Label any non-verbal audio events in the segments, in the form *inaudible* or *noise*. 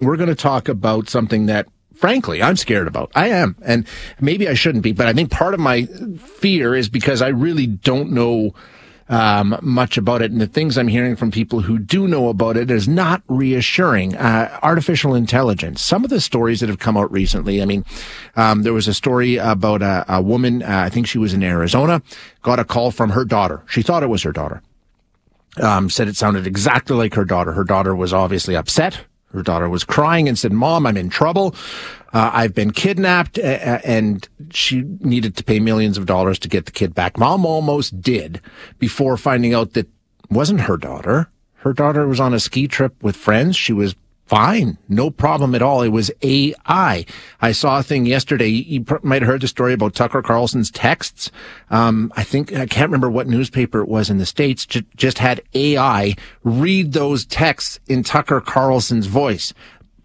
We're going to talk about something that frankly, I'm scared about. I am. And maybe I shouldn't be, but I think part of my fear is because I really don't know um, much about it. And the things I'm hearing from people who do know about it is not reassuring. Uh, artificial intelligence. Some of the stories that have come out recently. I mean, um, there was a story about a, a woman. Uh, I think she was in Arizona. Got a call from her daughter. She thought it was her daughter. Um, said it sounded exactly like her daughter. Her daughter was obviously upset her daughter was crying and said, Mom, I'm in trouble. Uh, I've been kidnapped. And she needed to pay millions of dollars to get the kid back. Mom almost did before finding out that wasn't her daughter. Her daughter was on a ski trip with friends. She was fine. No problem at all. It was AI. I saw a thing yesterday. You might have heard the story about Tucker Carlson's texts. Um, I think, I can't remember what newspaper it was in the States, j- just had AI read those texts in Tucker Carlson's voice.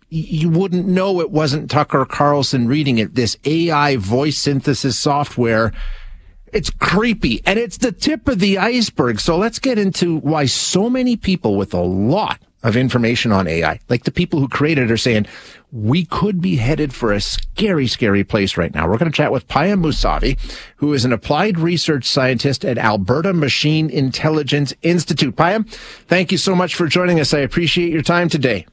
You wouldn't know it wasn't Tucker Carlson reading it. This AI voice synthesis software it's creepy and it's the tip of the iceberg. So let's get into why so many people with a lot of information on AI. Like the people who created it are saying, we could be headed for a scary, scary place right now. We're going to chat with Payam Mousavi, who is an applied research scientist at Alberta Machine Intelligence Institute. Payam, thank you so much for joining us. I appreciate your time today.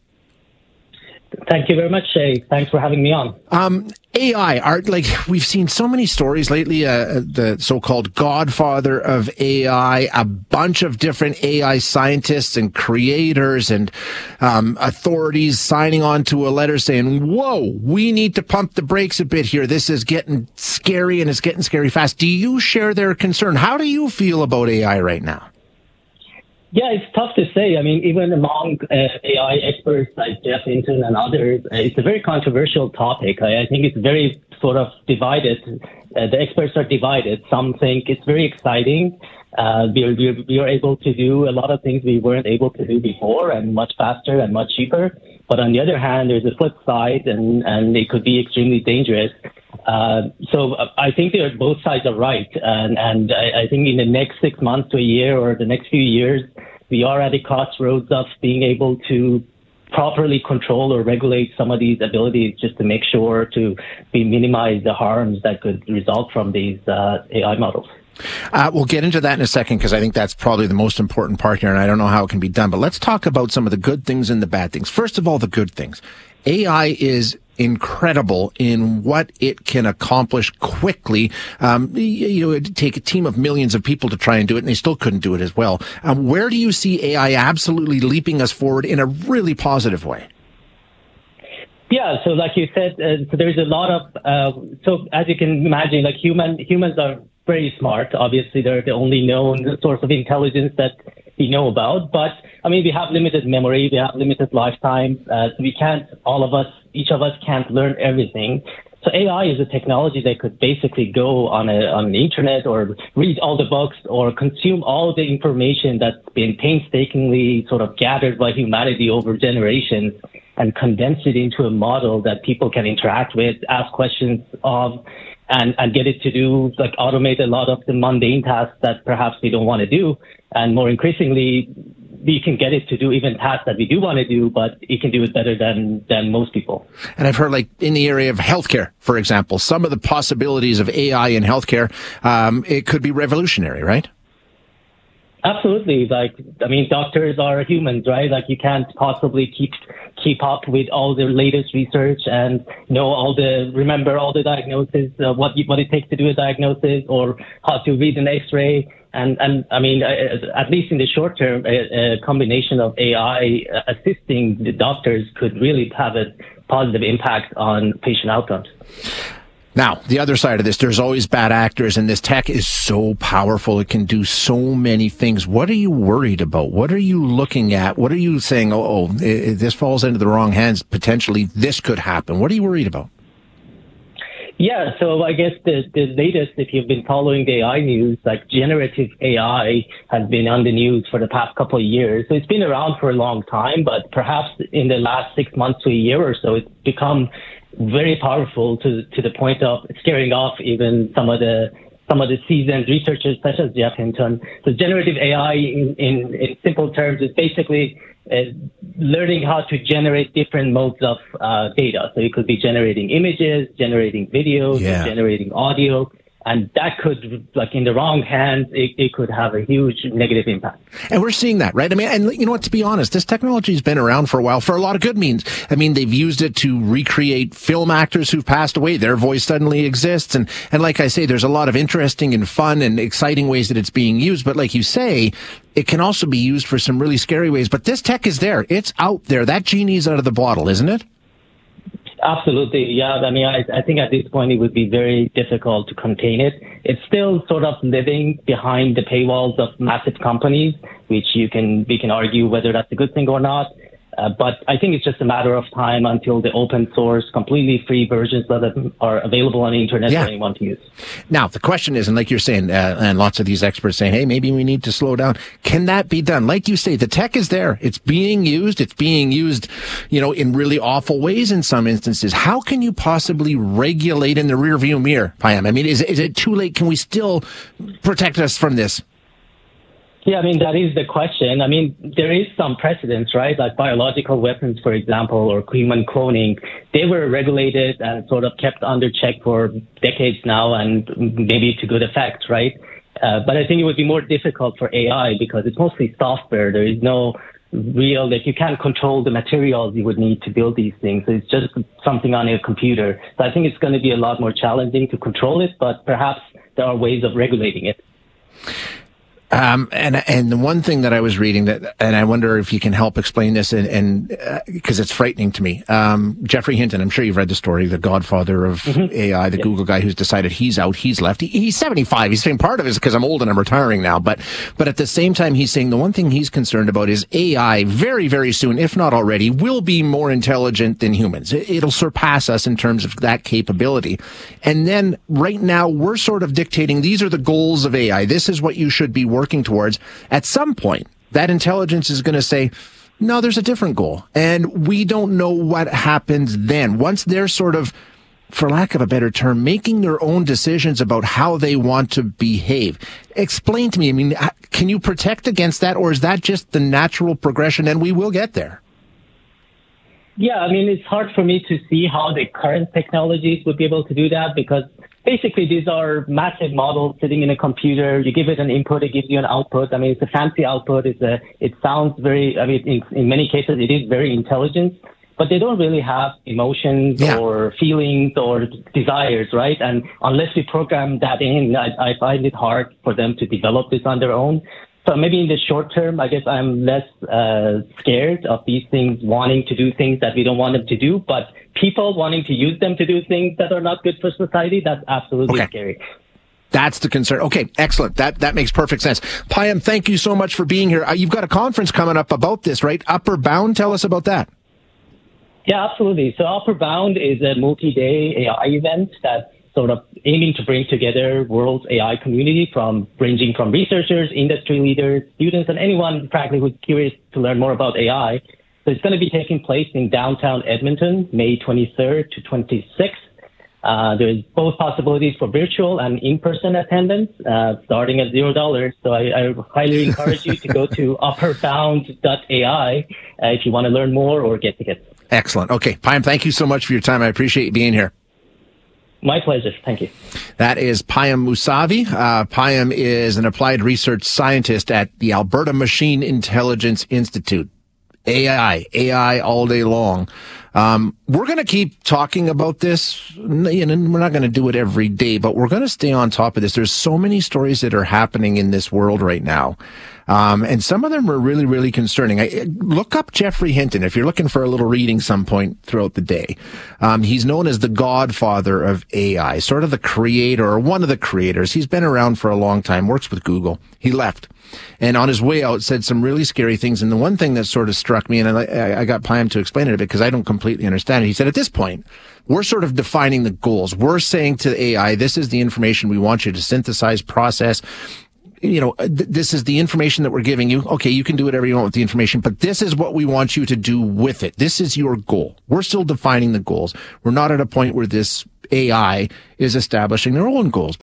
Thank you very much, Shay. Thanks for having me on. Um, AI art, like we've seen so many stories lately, uh, the so-called godfather of AI, a bunch of different AI scientists and creators and um, authorities signing on to a letter saying, whoa, we need to pump the brakes a bit here. This is getting scary and it's getting scary fast. Do you share their concern? How do you feel about AI right now? Yeah, it's tough to say. I mean, even among uh, AI experts like Geoff Hinton and others, uh, it's a very controversial topic. I, I think it's very sort of divided. Uh, the experts are divided. Some think it's very exciting. Uh, we, are, we, are, we are able to do a lot of things we weren't able to do before and much faster and much cheaper. But on the other hand, there's a flip side and, and it could be extremely dangerous. Uh, so uh, I think both sides are right, and, and I, I, think in the next six months to a year or the next few years, we are at a crossroads of being able to properly control or regulate some of these abilities just to make sure to be minimize the harms that could result from these uh, AI models. Uh, we'll get into that in a second because I think that's probably the most important part here, and I don't know how it can be done. But let's talk about some of the good things and the bad things. First of all, the good things. AI is incredible in what it can accomplish quickly. Um, you know, it'd take a team of millions of people to try and do it, and they still couldn't do it as well. Um, where do you see AI absolutely leaping us forward in a really positive way? Yeah, so like you said, uh, so there's a lot of uh, so as you can imagine, like human humans are very smart. Obviously, they're the only known source of intelligence that we know about. But I mean, we have limited memory, we have limited lifetime, uh, so we can't all of us each of us can't learn everything. So AI is a technology that could basically go on a on the internet or read all the books or consume all the information that's been painstakingly sort of gathered by humanity over generations and condense it into a model that people can interact with, ask questions of, and, and get it to do like automate a lot of the mundane tasks that perhaps we don't want to do. And more increasingly, we can get it to do even tasks that we do want to do, but it can do it better than than most people. And I've heard, like in the area of healthcare, for example, some of the possibilities of AI in healthcare, um, it could be revolutionary, right? Absolutely. Like, I mean, doctors are humans, right? Like, you can't possibly keep keep up with all the latest research and know all the remember all the diagnosis, uh, what you, what it takes to do a diagnosis, or how to read an X-ray and, and I mean, uh, uh, at least in the short term, a, a combination of AI uh, assisting the doctors could really have a positive impact on patient outcomes. Now, the other side of this, there's always bad actors, and this tech is so powerful. It can do so many things. What are you worried about? What are you looking at? What are you saying, oh, oh this falls into the wrong hands? Potentially, this could happen. What are you worried about? Yeah, so I guess the, the latest, if you've been following the AI news, like generative AI has been on the news for the past couple of years. So it's been around for a long time, but perhaps in the last six months to a year or so, it's become very powerful to to the point of scaring off even some of the some of the seasoned researchers such as Geoff Hinton. So generative AI in, in, in simple terms is basically learning how to generate different modes of uh, data. So it could be generating images, generating videos, yeah. generating audio and that could like in the wrong hands it, it, could have a huge negative impact. And we're seeing that right? I mean and you know what? To be honest this technology has been around for a while for a lot of good means. I mean they've used it to recreate film actors who've passed away. Their voice suddenly exists. And and like i say there's a lot of interesting and fun and exciting ways that it's being used. But like you say it can also be used for some really scary ways. But this tech is there. It's out there. That genie's out of the bottle isn't it Absolutely, yeah. I mean, I, I think at this point it would be very difficult to contain it. It's still sort of living behind the paywalls of massive companies, which you can we can argue whether that's a good thing or not. Uh, but I think it's just a matter of time until the open source, completely free versions of them are available on the internet yeah. for anyone to use. Now, the question is, and like you're saying, uh, and lots of these experts saying, hey, maybe we need to slow down. Can that be done? Like you say, the tech is there. It's being used. It's being used, you know, in really awful ways in some instances. How can you possibly regulate in the rearview mirror, Payam? I mean, is, is it too late? Can we still protect us from this? Yeah, I mean, that is the question. I mean, there is some precedence, right? Like biological weapons, for example, or human cloning. They were regulated and sort of kept under check for decades now and maybe to good effect, right? Uh, but I think it would be more difficult for AI because it's mostly software. There is no real, like you can't control the materials you would need to build these things. It's just something on a computer. So I think it's going to be a lot more challenging to control it, but perhaps there are ways of regulating it. Um, and and the one thing that I was reading that, and I wonder if you can help explain this, and because uh, it's frightening to me. Um, Geoffrey Hinton, I'm sure you've read the story, the godfather of mm-hmm. AI, the yep. Google guy who's decided he's out, he's left. He, he's 75. He's saying part of it is because I'm old and I'm retiring now, but but at the same time, he's saying the one thing he's concerned about is AI very very soon, if not already, will be more intelligent than humans. It'll surpass us in terms of that capability. And then right now, we're sort of dictating these are the goals of AI. This is what you should be working towards, at some point, that intelligence is going to say, no, there's a different goal. And we don't know what happens then. Once they're sort of, for lack of a better term, making their own decisions about how they want to behave. Explain to me, I mean, uh, can you protect against that or is that just the natural progression and we will get there? Yeah, I mean, it's hard for me to see how the current technologies would be able to do that because basically these are massive models sitting in a computer. You give it an input, it gives you an output. I mean, it's a fancy output. It's a, it sounds very, I mean, in, in many cases, it is very intelligent, but they don't really have emotions yeah. or feelings or desires, right? And unless we program that in, I, I find it hard for them to develop this on their own. So maybe in the short term, I guess I'm less uh, scared of these things wanting to do things that we don't want them to do. But people wanting to use them to do things that are not good for society, that's absolutely okay. scary. That's the concern. Okay, excellent. That that makes perfect sense. Payam, thank you so much for being here. Uh, you've got a conference coming up about this, right? Upper Bound. Tell us about that. Yeah, absolutely. So Upper Bound is a multi-day AI event that sort of aiming to bring together world's AI community from ranging from researchers, industry leaders, students, and anyone frankly who's curious to learn more about AI. So it's going to be taking place in downtown Edmonton, May 23rd to 26th. Uh, there's both possibilities for virtual and in-person attendance, uh, starting at zero dollars. So I, I, highly *laughs* encourage you to go to upperbound.ai uh, if you want to learn more or get tickets. Excellent. Okay, Payam, thank you so much for your time. I appreciate you being here. My pleasure. Thank you. That is Payam Mousavi. Uh, Payam is an applied research scientist at the Alberta Machine Intelligence Institute. AI, AI all day long. Um, we're going to keep talking about this, and we're not going to do it every day, but we're going to stay on top of this. There's so many stories that are happening in this world right now. Um, and some of them are really, really concerning. I, look up Geoffrey Hinton if you're looking for a little reading some point throughout the day. Um, he's known as the godfather of AI, sort of the creator or one of the creators. He's been around for a long time, works with Google. He left. And on his way out, said some really scary things. And the one thing that sort of struck me, and I, I got Payam to explain it a bit because I don't completely understand it. He said, at this point, we're sort of defining the goals. We're saying to AI, this is the information we want you to synthesize, process, you know, th- this is the information that we're giving you. Okay, you can do whatever you want with the information, but this is what we want you to do with it. This is your goal. We're still defining the goals. We're not at a point where this AI is establishing their own goals.